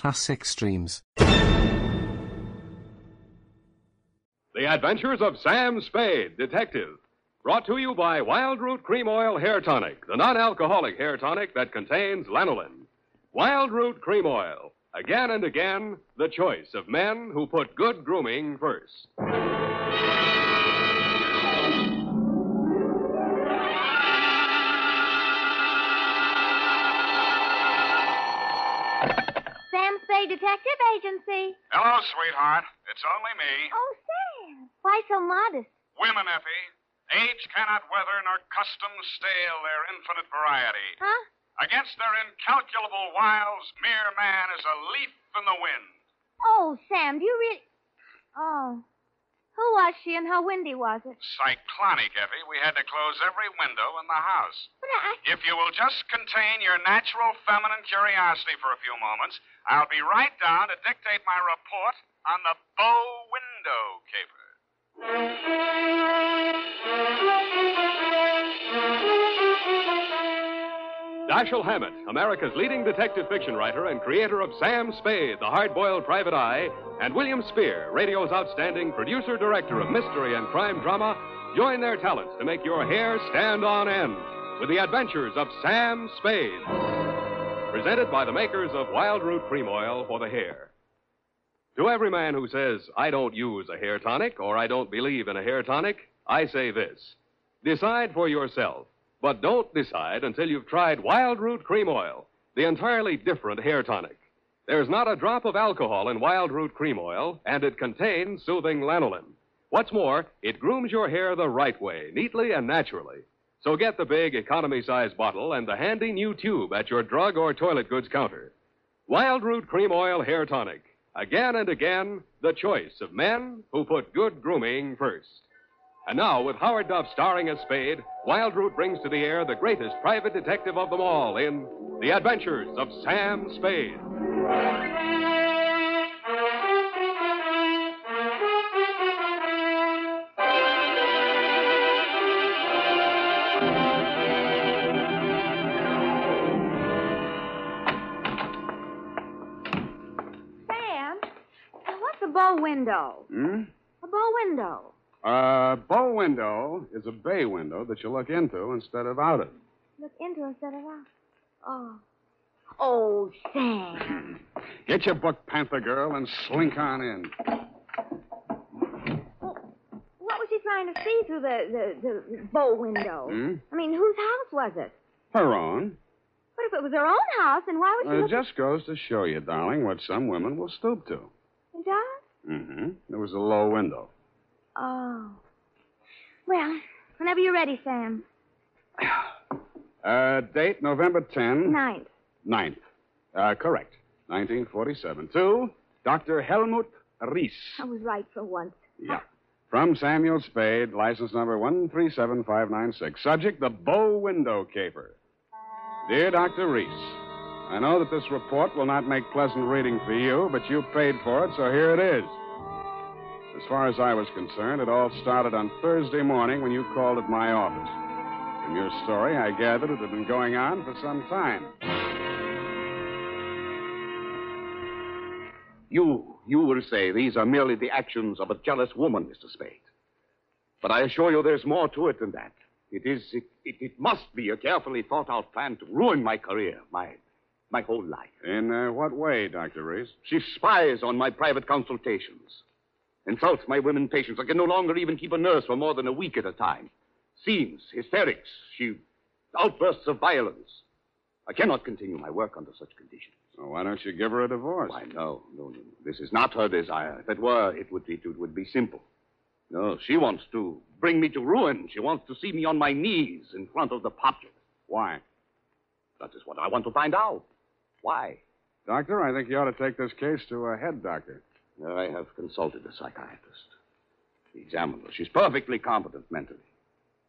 classic streams. The Adventures of Sam Spade, Detective. Brought to you by Wildroot Cream Oil Hair Tonic, the non alcoholic hair tonic that contains lanolin. Wildroot Cream Oil. Again and again, the choice of men who put good grooming first. Spade Detective Agency. Hello, sweetheart. It's only me. Oh, Sam. Why so modest? Women, Effie. Age cannot weather nor custom stale their infinite variety. Huh? Against their incalculable wiles, mere man is a leaf in the wind. Oh, Sam, do you really. Oh. Who was she and how windy was it? Cyclonic, Effie. We had to close every window in the house. But I. If you will just contain your natural feminine curiosity for a few moments, I'll be right down to dictate my report on the bow window caper. Dashiell Hammett, America's leading detective fiction writer and creator of Sam Spade, the hard boiled private eye, and William Spier, radio's outstanding producer director of mystery and crime drama, join their talents to make your hair stand on end with the adventures of Sam Spade. Presented by the makers of Wildroot Cream Oil for the hair. To every man who says, I don't use a hair tonic or I don't believe in a hair tonic, I say this decide for yourself. But don't decide until you've tried Wildroot Cream Oil, the entirely different hair tonic. There's not a drop of alcohol in Wildroot Cream Oil, and it contains soothing lanolin. What's more, it grooms your hair the right way, neatly and naturally. So get the big economy size bottle and the handy new tube at your drug or toilet goods counter. Wildroot Cream Oil Hair Tonic. Again and again, the choice of men who put good grooming first. And now, with Howard Duff starring as Spade, Wildroot brings to the air the greatest private detective of them all in The Adventures of Sam Spade. Sam, what's a bow window? Hmm? A bow window. A bow window is a bay window that you look into instead of out of. Look into instead of out. Oh. Oh, Sam. Get your book, Panther Girl, and slink on in. What was she trying to see through the, the, the bow window? Hmm? I mean, whose house was it? Her own. But if it was her own house, then why would she Well, it just goes to show you, darling, what some women will stoop to. It does? Mm-hmm. There was a low window. Oh. Well, whenever you're ready, Sam. Uh, date November 10. Ninth. 9th. Uh, correct. 1947. To Dr. Helmut Reese. I was right for once. Yeah. From Samuel Spade, license number 137596. Subject, the bow window caper. Dear Dr. Reese, I know that this report will not make pleasant reading for you, but you paid for it, so here it is. As far as I was concerned, it all started on Thursday morning when you called at my office. From your story, I gathered it had been going on for some time. You, you will say these are merely the actions of a jealous woman, Mr. Spade. But I assure you there's more to it than that. It is, it, it, it must be a carefully thought out plan to ruin my career, my, my whole life. In uh, what way, Dr. Reese? She spies on my private consultations, insults my women patients. I can no longer even keep a nurse for more than a week at a time. Scenes, hysterics, she outbursts of violence. I cannot continue my work under such conditions. Why don't you give her a divorce? Why, no, no, no. This is not her desire. If it were, it would be, it would be simple. No, she wants to bring me to ruin. She wants to see me on my knees in front of the populace. Why? That is what I want to find out. Why? Doctor, I think you ought to take this case to a head doctor. I have consulted a psychiatrist. He examined her. She's perfectly competent mentally.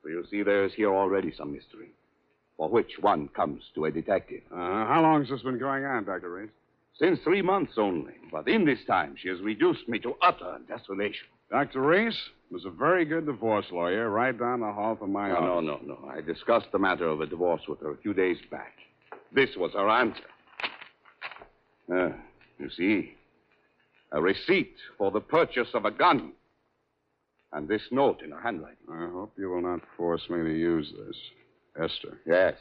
So you see, there is here already some mystery, for which one comes to a detective. Uh, how long has this been going on, Dr. Reese? Since three months only, but in this time she has reduced me to utter desolation. Dr. Reese was a very good divorce lawyer right down the hall from my No, no, no, no. I discussed the matter of a divorce with her a few days back. This was her answer. Uh, You see, a receipt for the purchase of a gun. And this note in her handwriting. I hope you will not force me to use this. Esther. Yes.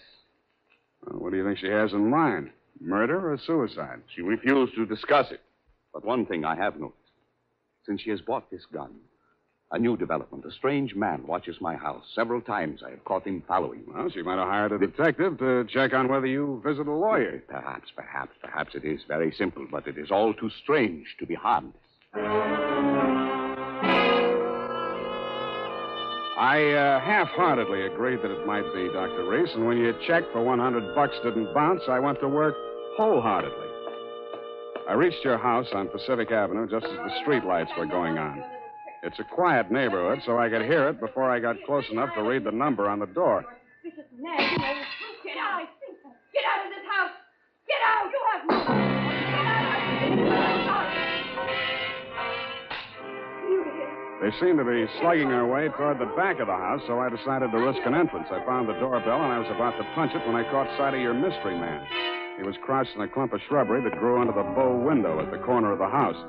Well, what do you think she has in mind? Murder or suicide? She refused to discuss it. But one thing I have noticed. Since she has bought this gun, a new development. A strange man watches my house. Several times I have caught him following me. Well, she might have hired a detective to check on whether you visit a lawyer. Perhaps, perhaps, perhaps it is very simple, but it is all too strange to be harmless. I uh, half-heartedly agreed that it might be Dr. Reese, and when your check for 100 bucks didn't bounce, I went to work wholeheartedly. I reached your house on Pacific Avenue just as the street lights were going on. It's a quiet neighborhood, so I could hear it before I got close enough to read the number on the door. This is nasty. Get out. Get out of this house. Get out. You have no. Get out. You They seemed to be slugging their way toward the back of the house, so I decided to risk an entrance. I found the doorbell, and I was about to punch it when I caught sight of your mystery man. He was crouched in a clump of shrubbery that grew under the bow window at the corner of the house.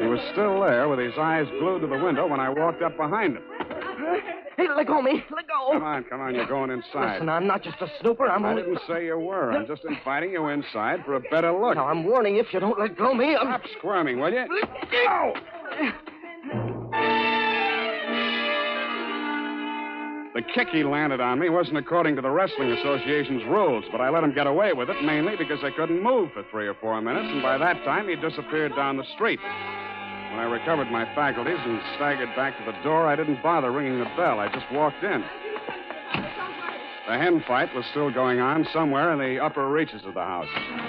He was still there with his eyes glued to the window when I walked up behind him. Hey, let go of me. Let go. Come on, come on, you're going inside. Listen, I'm not just a snooper. I'm I only. didn't say you were. I'm just inviting you inside for a better look. Now, I'm warning you, if you don't let go of me, I'm. Stop squirming, will you? Ow! The kick he landed on me wasn't according to the Wrestling Association's rules, but I let him get away with it mainly because I couldn't move for three or four minutes, and by that time he disappeared down the street. When I recovered my faculties and staggered back to the door, I didn't bother ringing the bell. I just walked in. The hen fight was still going on somewhere in the upper reaches of the house.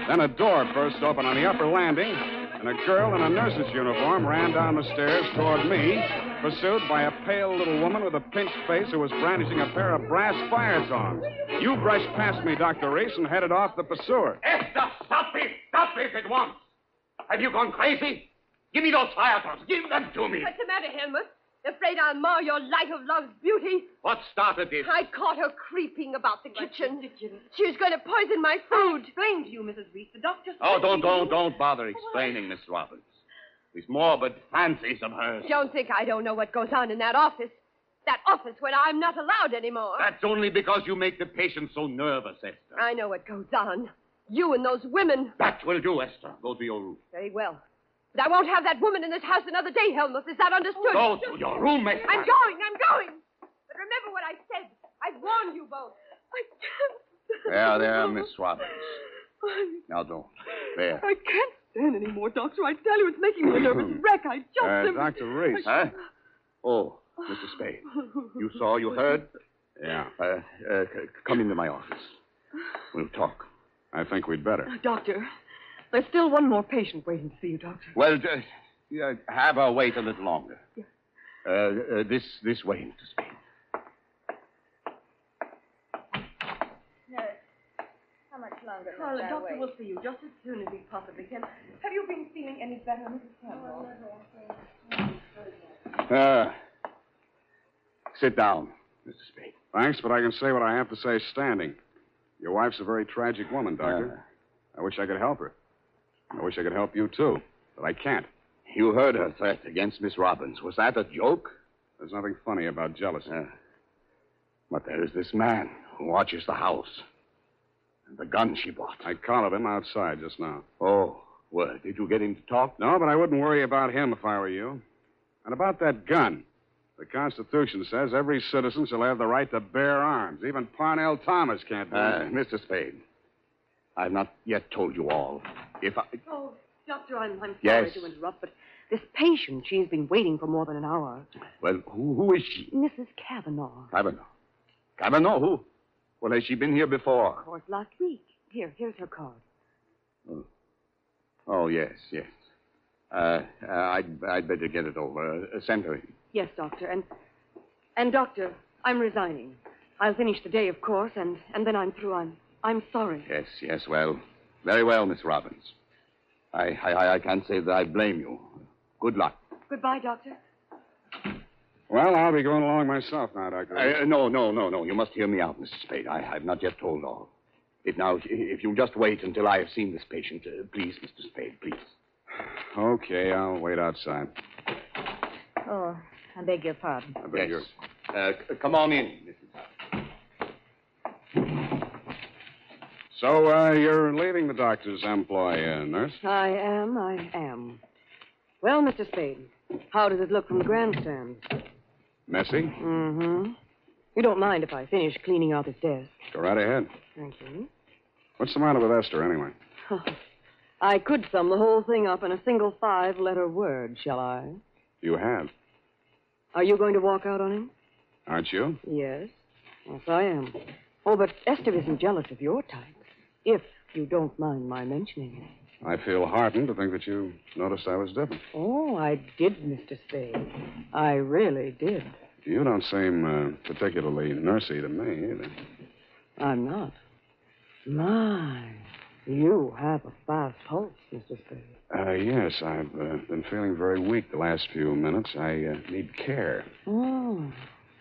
Then a door burst open on the upper landing, and a girl in a nurse's uniform ran down the stairs toward me, pursued by a pale little woman with a pinched face who was brandishing a pair of brass fire tongs. You brushed past me, Dr. Reese, and headed off the pursuer. Esther, stop this! Stop this at once! Have you gone crazy? Give me those fire tongs. Give them to me. What's the matter, Helmut? Afraid I'll mar your light of love's beauty? What started this? I caught her creeping about the kitchen. She was going to poison my food. explained to you, Mrs. Reese. The doctor said Oh, don't, don't, don't bother explaining, Miss Roberts. These morbid fancies of hers. Don't think I don't know what goes on in that office. That office where I'm not allowed anymore. That's only because you make the patient so nervous, Esther. I know what goes on. You and those women. That will do, Esther. Go to your room. Very well. But I won't have that woman in this house another day, Helmut. Is that understood? Go to your room, Esther. I'm going. I'm going. But remember what I said. I've warned you both. I can't. There, there, Miss Roberts. Now don't. There. I can't stand any more, Doctor. I tell you, it's making me a nervous wreck. I just Uh, simply- Dr. Reese. Huh? Oh, Mr. Spade. You saw, you heard? Yeah, Uh, uh, come into my office. We'll talk. I think we'd better. Doctor, there's still one more patient waiting to see you, Doctor. Well, uh, have her wait a little longer. Uh, uh, this this way, Mr. Spade. How much longer? Well, the doctor will see you just as soon as he possibly can. Have you been feeling any better, Mrs. Campbell? Uh, sit down, Mr. Spade. Thanks, but I can say what I have to say standing. Your wife's a very tragic woman, Doctor. I wish I could help her. I wish I could help you, too, but I can't. You heard her threat against Miss Robbins. Was that a joke? There's nothing funny about jealousy. Uh, but there is this man who watches the house. And the gun she bought. I collared him outside just now. Oh, well, did you get him to talk? No, but I wouldn't worry about him if I were you. And about that gun. The Constitution says every citizen shall have the right to bear arms. Even Parnell Thomas can't do Uh. Mr. Spade, I've not yet told you all. If I. Oh, Doctor, I'm, I'm sorry Yes. to interrupt, but this patient, she's been waiting for more than an hour. Well, who, who is she? Mrs. Kavanaugh. Kavanaugh. Kavanaugh, who? Well, has she been here before? Of course, last week. Here, here's her card. Oh, yes, yes. Uh, uh, I'd, I'd better get it over. Uh, send her in. Yes, Doctor, and and Doctor, I'm resigning. I'll finish the day, of course, and and then I'm through. I'm I'm sorry. Yes, yes, well. Very well, Miss Robbins. I, I, I can't say that I blame you. Good luck. Goodbye, Doctor. Well, I'll be going along myself now, Doctor. Uh, no, no, no, no. You must hear me out, Mr. Spade. I, I've not yet told all. If now, if you'll just wait until I have seen this patient, uh, please, Mr. Spade, please. Okay, I'll wait outside. Oh, I beg your pardon. I beg your... Uh, c- come on in, Mrs. So, uh, you're leaving the doctor's employ, uh, nurse? I am, I am. Well, Mr. Spade, how does it look from the grandstand? Messy? Mm-hmm. You don't mind if I finish cleaning out this desk. Go right ahead. Thank you. What's the matter with Esther, anyway? I could sum the whole thing up in a single five-letter word, shall I? You have, Are you going to walk out on him? aren't you? Yes. Yes, I am. Oh, but Esther isn't jealous of your type. If you don't mind my mentioning it. I feel heartened to think that you noticed I was different. Oh, I did, Mr. Spade. I really did. You don't seem uh, particularly nursey to me either. I'm not. My, you have a fast pulse, Mr. Spade. Uh, yes, I've uh, been feeling very weak the last few minutes. I uh, need care. Oh,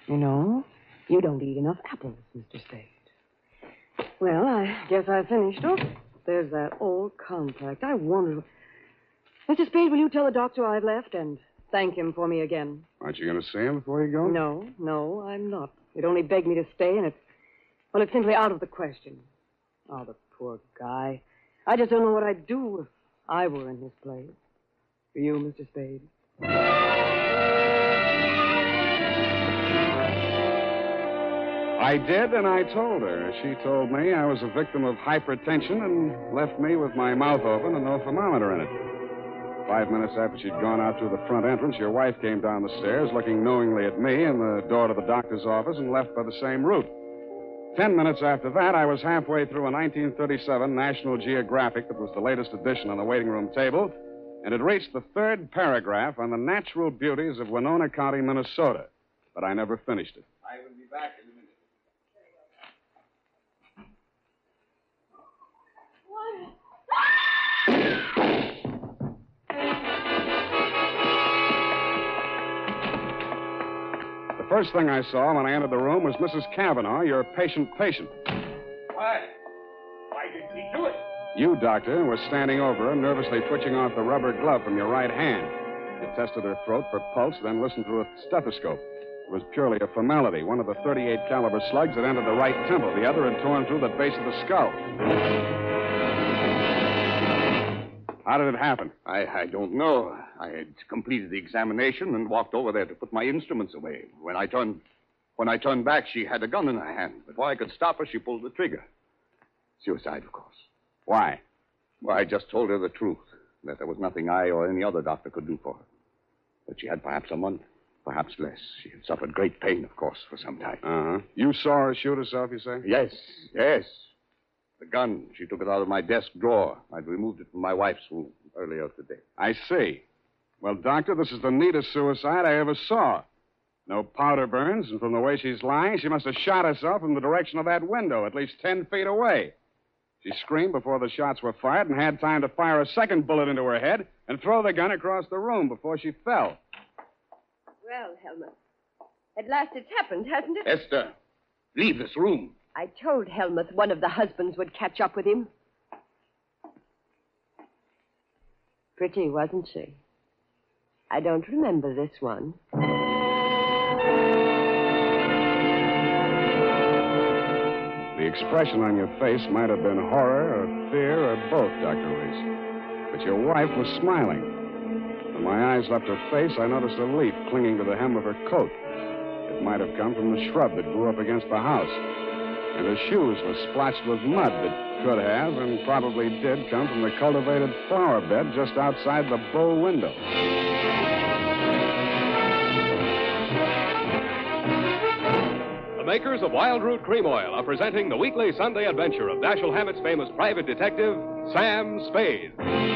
you know, you don't eat enough apples, Mr. Spade. Well, I guess I finished. Oh, there's that old compact. I wonder. Mr. Spade, will you tell the doctor I've left and thank him for me again? Aren't you going to see him before you go? No, no, I'm not. He'd only begged me to stay, and it's. Well, it's simply out of the question. Oh, the poor guy. I just don't know what I'd do if I were in his place. For you, Mr. Spade. I did, and I told her. She told me I was a victim of hypertension and left me with my mouth open and no thermometer in it. Five minutes after she'd gone out through the front entrance, your wife came down the stairs, looking knowingly at me and the door to the doctor's office, and left by the same route. Ten minutes after that, I was halfway through a 1937 National Geographic that was the latest edition on the waiting room table, and had reached the third paragraph on the natural beauties of Winona County, Minnesota. But I never finished it. I will be back in first thing I saw when I entered the room was Mrs. Kavanaugh, your patient patient. Why? Why did he do it? You, doctor, were standing over her, nervously twitching off the rubber glove from your right hand. You tested her throat for pulse, then listened through a stethoscope. It was purely a formality. One of the 38 caliber slugs had entered the right temple. The other had torn through the base of the skull. How did it happen? I, I don't know. I had completed the examination and walked over there to put my instruments away. When I turned when I turned back, she had a gun in her hand. Before I could stop her, she pulled the trigger. Suicide, of course. Why? Well, I just told her the truth. That there was nothing I or any other doctor could do for her. That she had perhaps a month, perhaps less. She had suffered great pain, of course, for some time. Uh huh. You saw her shoot herself, you say? Yes, yes. The gun, she took it out of my desk drawer. I'd removed it from my wife's room earlier today. I see. Well, Doctor, this is the neatest suicide I ever saw. No powder burns, and from the way she's lying, she must have shot herself from the direction of that window, at least ten feet away. She screamed before the shots were fired and had time to fire a second bullet into her head and throw the gun across the room before she fell. Well, Helmut, at last it's happened, hasn't it? Esther, leave this room. I told Helmut one of the husbands would catch up with him. Pretty, wasn't she? I don't remember this one. The expression on your face might have been horror or fear or both, Dr. Reese. But your wife was smiling. When my eyes left her face, I noticed a leaf clinging to the hem of her coat. It might have come from the shrub that grew up against the house. And her shoes were splotched with mud that could have and probably did come from the cultivated flower bed just outside the bow window. The makers of Wildroot Cream Oil are presenting the weekly Sunday adventure of Dashiell Hammett's famous private detective, Sam Spade.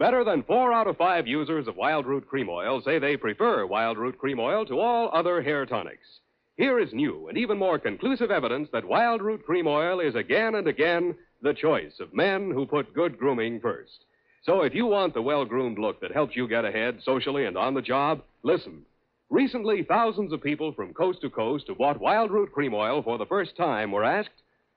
Better than four out of five users of Wildroot Cream Oil say they prefer Wildroot Cream Oil to all other hair tonics. Here is new and even more conclusive evidence that Wildroot Cream Oil is again and again the choice of men who put good grooming first. So if you want the well groomed look that helps you get ahead socially and on the job, listen. Recently, thousands of people from coast to coast who bought Wildroot Cream Oil for the first time were asked,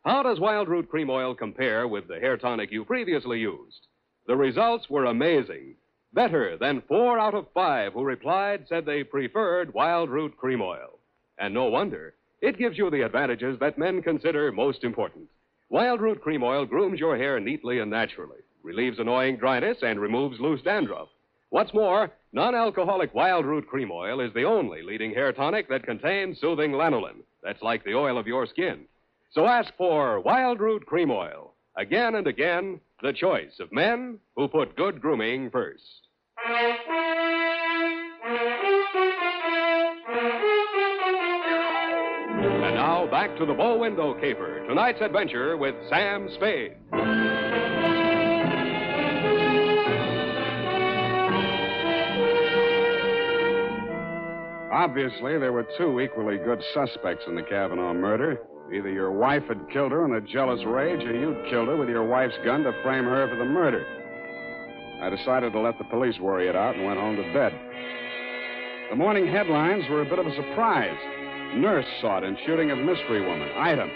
How does Wildroot Cream Oil compare with the hair tonic you previously used? The results were amazing. Better than four out of five who replied said they preferred Wildroot Cream Oil. And no wonder. It gives you the advantages that men consider most important. Wildroot Cream Oil grooms your hair neatly and naturally, relieves annoying dryness, and removes loose dandruff. What's more, non alcoholic Wildroot Cream Oil is the only leading hair tonic that contains soothing lanolin. That's like the oil of your skin. So ask for Wildroot Cream Oil. Again and again, the choice of men who put good grooming first. And now back to the bow window caper. Tonight's adventure with Sam Spade. Obviously, there were two equally good suspects in the Kavanaugh murder. Either your wife had killed her in a jealous rage, or you'd killed her with your wife's gun to frame her for the murder. I decided to let the police worry it out and went home to bed. The morning headlines were a bit of a surprise. Nurse sought in shooting of mystery woman. Item.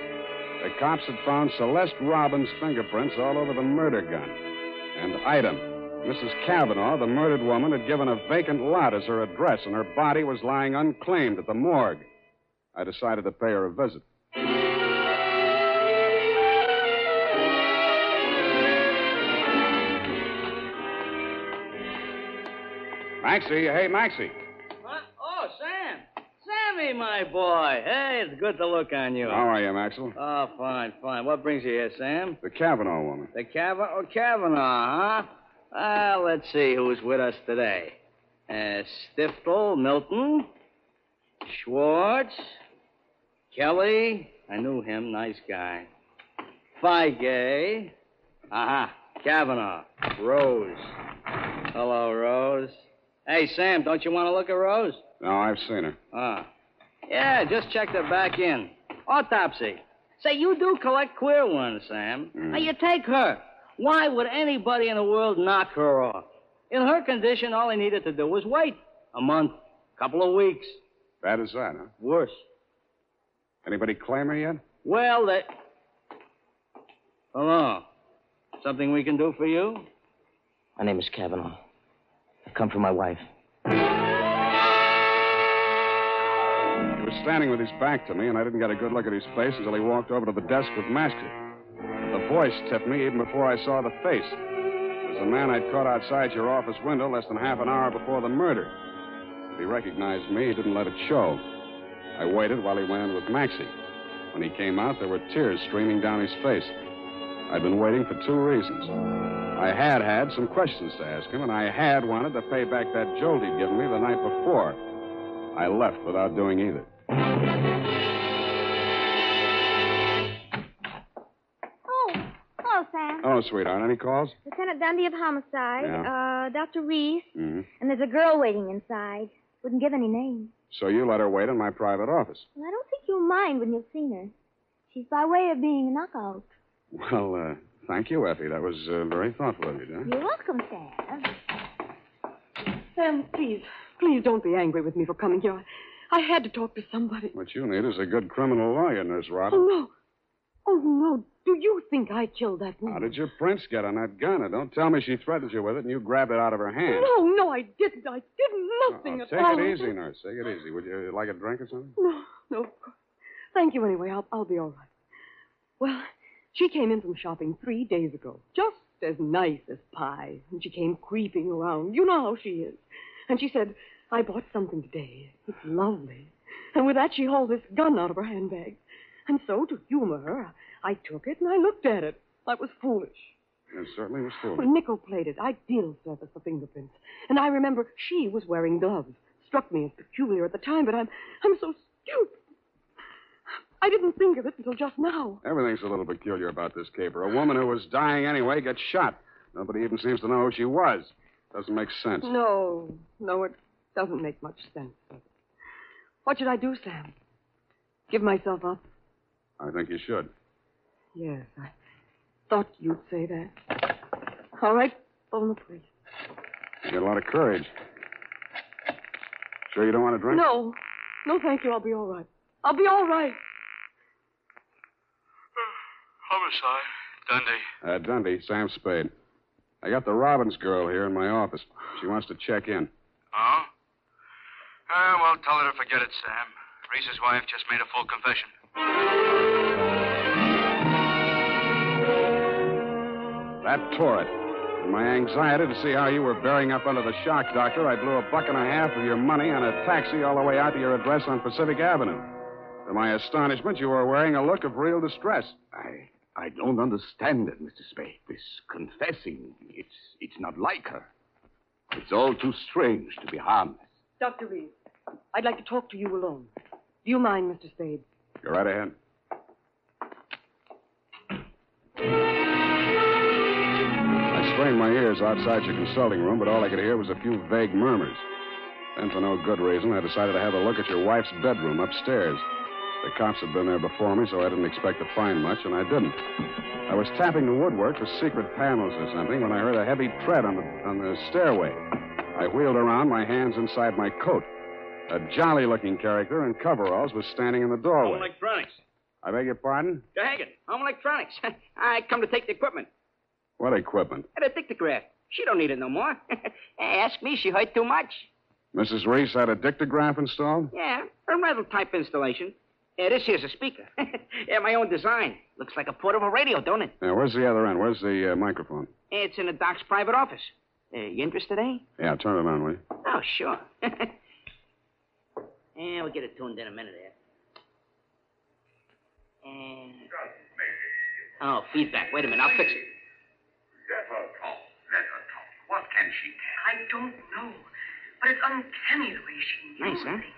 The cops had found Celeste Robbins' fingerprints all over the murder gun. And item. Mrs. Kavanaugh, the murdered woman, had given a vacant lot as her address, and her body was lying unclaimed at the morgue. I decided to pay her a visit. Maxie, hey, Maxie. What? Oh, Sam. Sammy, my boy. Hey, it's good to look on you. How are you, Maxwell? Oh, fine, fine. What brings you here, Sam? The Kavanaugh woman. The Kavanaugh? Oh, Kavanaugh, huh? Well, let's see who's with us today. Uh, Stiftel, Milton, Schwartz, Kelly. I knew him. Nice guy. Feige. Aha. Kavanaugh. Rose. Hello, Rose. Hey, Sam, don't you want to look at Rose? No, I've seen her. Ah. Yeah, just checked her back in. Autopsy. Say, you do collect queer ones, Sam. Mm. Now, you take her. Why would anybody in the world knock her off? In her condition, all he needed to do was wait. A month, a couple of weeks. Bad as that, huh? Worse. Anybody claim her yet? Well, they... Hello. Something we can do for you? My name is Kavanaugh. Come for my wife. He was standing with his back to me, and I didn't get a good look at his face until he walked over to the desk with Masker. The voice tipped me even before I saw the face. It was the man I'd caught outside your office window less than half an hour before the murder. If he recognized me, he didn't let it show. I waited while he went in with Maxie. When he came out, there were tears streaming down his face. I'd been waiting for two reasons. I had had some questions to ask him, and I had wanted to pay back that jolt he'd given me the night before. I left without doing either. Oh, hello, Sam. Oh, sweetheart, any calls? Lieutenant Dundee of Homicide, yeah. uh, Dr. Reese, Mm-hmm. and there's a girl waiting inside. Wouldn't give any name. So you let her wait in my private office. Well, I don't think you'll mind when you've seen her. She's by way of being a knockout. Well, uh, thank you, Effie. That was uh, very thoughtful of you, dear. You're welcome, Sam. Sam, please, please don't be angry with me for coming here. I had to talk to somebody. What you need is a good criminal lawyer, Nurse Oh, no. Oh, no. Do you think I killed that How did your prince get on that gun? And don't tell me she threatened you with it and you grabbed it out of her hand. No, no, I didn't. I did nothing Oh, at take all. it easy, Nurse. Take it easy. Would you like a drink or something? No, no, of course. Thank you anyway. I'll, I'll be all right. Well, she came in from shopping three days ago, just as nice as pie. And she came creeping around. You know how she is. And she said, I bought something today. It's lovely. And with that, she hauled this gun out of her handbag. And so, to humor her, I took it and I looked at it. I was foolish. It certainly was foolish. Well, nickel plated, ideal surface for fingerprints. And I remember she was wearing gloves. Struck me as peculiar at the time, but I'm I'm so stupid. I didn't think of it until just now. Everything's a little peculiar about this caper. A woman who was dying anyway gets shot. Nobody even seems to know who she was. Doesn't make sense. No, no, it doesn't make much sense. What should I do, Sam? Give myself up? I think you should. Yes, I thought you'd say that. All right, phone the police. You got a lot of courage. Sure you don't want to drink? No, no, thank you. I'll be all right. I'll be all right. Homicide. Dundee. Uh, Dundee, Sam Spade. I got the Robbins girl here in my office. She wants to check in. Oh? Ah, well, tell her to forget it, Sam. Reese's wife just made a full confession. That tore it. In my anxiety to see how you were bearing up under the shock, Doctor, I blew a buck and a half of your money on a taxi all the way out to your address on Pacific Avenue. To my astonishment, you were wearing a look of real distress. I I don't understand it, Mr. Spade. This confessing, it's it's not like her. It's all too strange to be harmless. Dr. Reed, I'd like to talk to you alone. Do you mind, Mr. Spade? Go right ahead. I strained my ears outside your consulting room, but all I could hear was a few vague murmurs. Then, for no good reason, I decided to have a look at your wife's bedroom upstairs. The cops had been there before me, so I didn't expect to find much, and I didn't. I was tapping the woodwork for secret panels or something when I heard a heavy tread on the, on the stairway. I wheeled around, my hands inside my coat. A jolly looking character in coveralls was standing in the Home doorway. electronics. I beg your pardon? Hagen, home electronics. I come to take the equipment. What equipment? A dictograph. She don't need it no more. Ask me, she hurt too much. Mrs. Reese had a dictograph installed? Yeah, a rental type installation. Yeah, this here's a speaker. yeah, my own design. Looks like a portable radio, don't it? Yeah, where's the other end? Where's the uh, microphone? It's in the doc's private office. Uh, you interested, eh? Yeah, turn it on, will you? Oh, sure. yeah, we'll get it tuned in a minute here. And... Oh, feedback. Wait a minute, I'll fix it. Let her talk. Let her talk. What can she tell? I don't know. But it's uncanny the way she knew Nice, huh? things.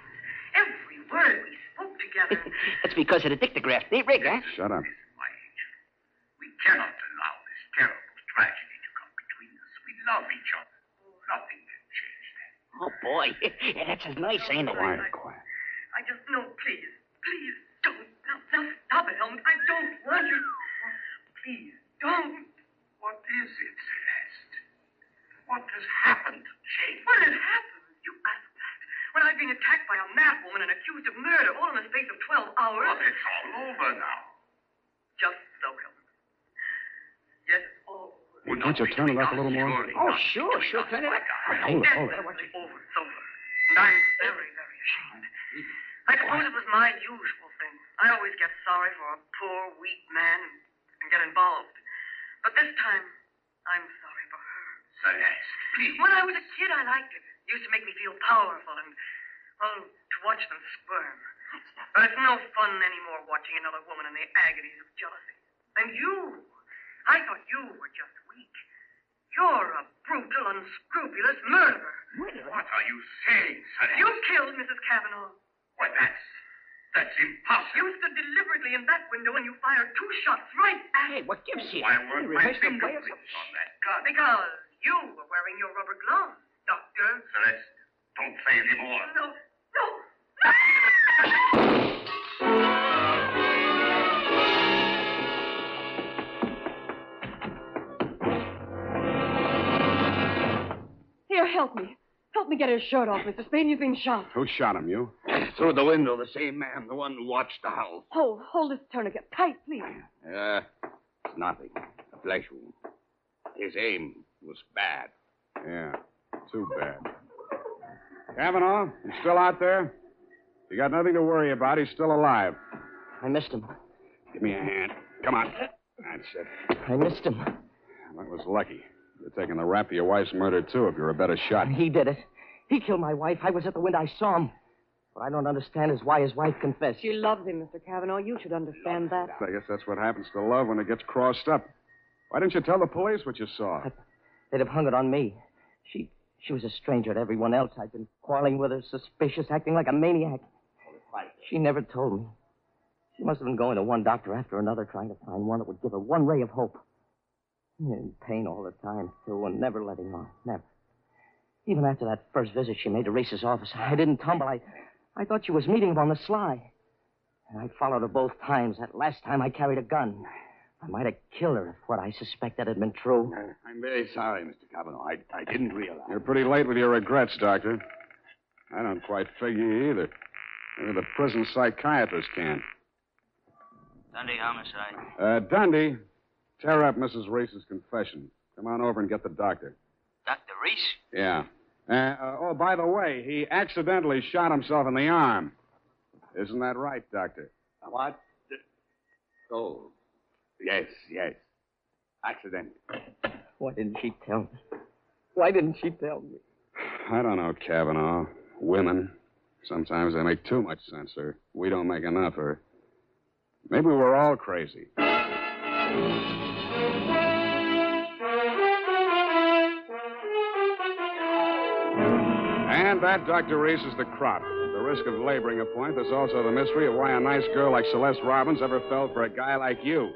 Every word we spoke together. That's because of the dictograph. Neat rig, huh? Shut up. We cannot allow this terrible tragedy to come between us. We love each other. Nothing can change that. Oh, boy. yeah, that's as nice, ain't it? Quiet, quiet. I just know, please, please don't. Now, now stop it, Helmut. I don't want you. Please don't. What is it, Celeste? What has happened to Jane? What has happened? You asked that. When I've been attacked by a mad woman and accused of murder all in the space of 12 hours. But it's all over now. Just so, Helmut. Yes, it's all over. Well, can't you turn it up a little more? Oh, sure, sure. Turn it up. Hold it, hold it. Definitely over. It's over. And I'm very, very ashamed. I suppose it was my usual thing. I always get sorry for a poor, weak man and, and get involved. But this time, I'm sorry for her. Celeste, please. When I was a kid, I liked it. It used to make me feel powerful and, well, to watch them squirm. But it's no fun anymore watching another woman in the agonies of jealousy. And you, I thought you were just weak. You're a brutal, unscrupulous murderer. What are you saying, Celeste? You killed Mrs. Kavanaugh. Why, that's. That's impossible. You stood deliberately in that window and you fired two shots right at Hey, what gives you? Why weren't my rehearsed them by fingerprints on that gun? Because you were wearing your rubber gloves, Doctor. Celeste, don't say any more. No, help me. Help me get his shirt off, Mr. Spain. He's been shot. Who shot him, you? Through the window, the same man, the one who watched the house. Hold, hold this tourniquet tight, please. Uh, it's nothing. A flesh wound. His aim was bad. Yeah, too bad. Kavanaugh, you still out there? You got nothing to worry about. He's still alive. I missed him. Give me a hand. Come on. That's it. I missed him. That was lucky. You're taking the rap for your wife's murder, too, if you're a better shot. He did it. He killed my wife. I was at the window. I saw him. What I don't understand is why his wife confessed. She loves him, Mr. Kavanaugh. You should understand that. I guess that's what happens to love when it gets crossed up. Why didn't you tell the police what you saw? They'd have hung it on me. She she was a stranger to everyone else. I'd been quarreling with her, suspicious, acting like a maniac. She never told me. She must have been going to one doctor after another, trying to find one that would give her one ray of hope. In pain all the time, too, and never letting on. Never. Even after that first visit she made to Reese's office, I didn't tumble. I, I thought she was meeting him on the sly. And I followed her both times. That last time I carried a gun. I might have killed her if what I suspected had been true. I'm very sorry, Mr. Kavanaugh. I, I didn't realize. You're pretty late with your regrets, Doctor. I don't quite figure either. Maybe the prison psychiatrist can. Dundee homicide. Uh, Dundee, tear up Mrs. Reese's confession. Come on over and get the doctor. Dr. Reese? Yeah. Uh, uh, oh, by the way, he accidentally shot himself in the arm. Isn't that right, Doctor? What? Oh, yes, yes. Accident. Why didn't she tell me? Why didn't she tell me? I don't know, Kavanaugh. Women. Sometimes they make too much sense, or we don't make enough, or maybe we're all crazy. That, Dr. Reese, is the crop. At the risk of laboring a point, there's also the mystery of why a nice girl like Celeste Robbins ever fell for a guy like you.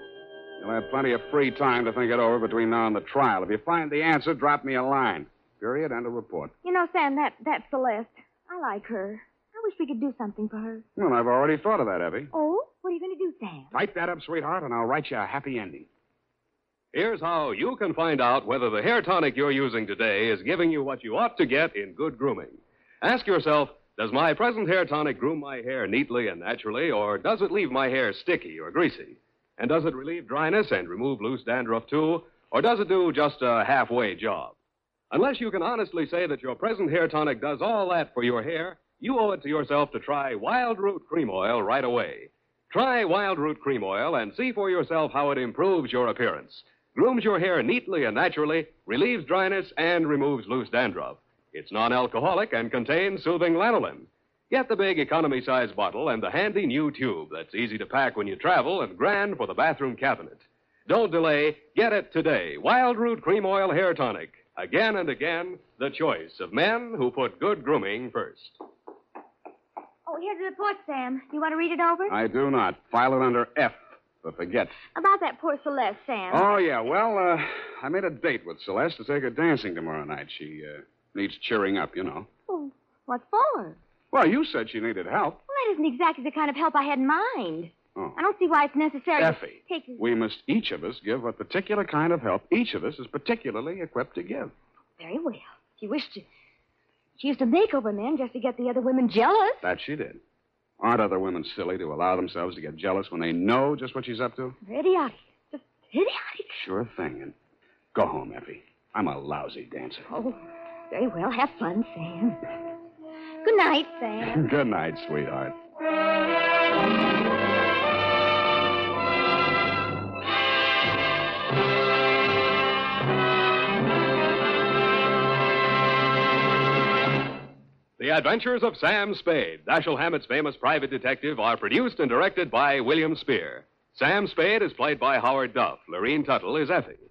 You'll have plenty of free time to think it over between now and the trial. If you find the answer, drop me a line. Period. And a report. You know, Sam, that, that Celeste, I like her. I wish we could do something for her. Well, I've already thought of that, Effie. Oh? What are you going to do, Sam? Type that up, sweetheart, and I'll write you a happy ending. Here's how you can find out whether the hair tonic you're using today is giving you what you ought to get in good grooming. Ask yourself, does my present hair tonic groom my hair neatly and naturally, or does it leave my hair sticky or greasy? And does it relieve dryness and remove loose dandruff too, or does it do just a halfway job? Unless you can honestly say that your present hair tonic does all that for your hair, you owe it to yourself to try Wildroot Cream Oil right away. Try Wildroot Cream Oil and see for yourself how it improves your appearance, grooms your hair neatly and naturally, relieves dryness, and removes loose dandruff. It's non alcoholic and contains soothing lanolin. Get the big economy size bottle and the handy new tube that's easy to pack when you travel and grand for the bathroom cabinet. Don't delay. Get it today. Wildroot Cream Oil Hair Tonic. Again and again, the choice of men who put good grooming first. Oh, here's the report, Sam. You want to read it over? I do not. File it under F for forget. About that poor Celeste, Sam. Oh, yeah. Well, uh, I made a date with Celeste to take her dancing tomorrow night. She uh, needs cheering up, you know. Oh, what for? Well, you said she needed help. Well, that isn't exactly the kind of help I had in mind. Oh. I don't see why it's necessary Effie, to take... we must each of us give a particular kind of help each of us is particularly equipped to give. Very well. She wished to... She used to make over men just to get the other women jealous. That she did. Aren't other women silly to allow themselves to get jealous when they know just what she's up to? Idiotic. Just idiotic. Sure thing. And go home, Effie. I'm a lousy dancer. Oh, very well. Have fun, Sam. Good night, Sam. Good night, sweetheart. The Adventures of Sam Spade, Dashiell Hammett's famous private detective, are produced and directed by William Spier. Sam Spade is played by Howard Duff. Lorene Tuttle is Effie.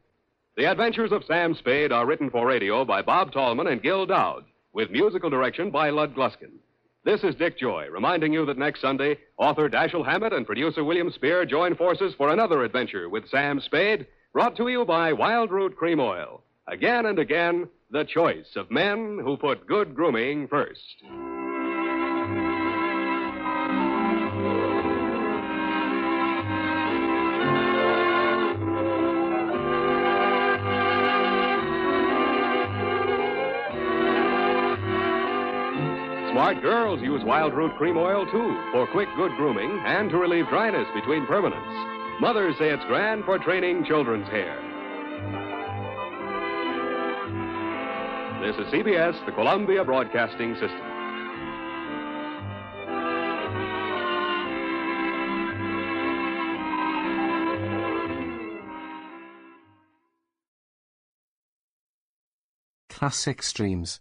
The Adventures of Sam Spade are written for radio by Bob Tallman and Gil Doud, with musical direction by Lud Gluskin. This is Dick Joy, reminding you that next Sunday, author Dashiell Hammett and producer William Spier join forces for another adventure with Sam Spade, brought to you by Wildroot Cream Oil. Again and again, the choice of men who put good grooming first. Girls use Wildroot Cream Oil, too, for quick, good grooming and to relieve dryness between permanents. Mothers say it's grand for training children's hair. This is CBS, the Columbia Broadcasting System. Classic Streams.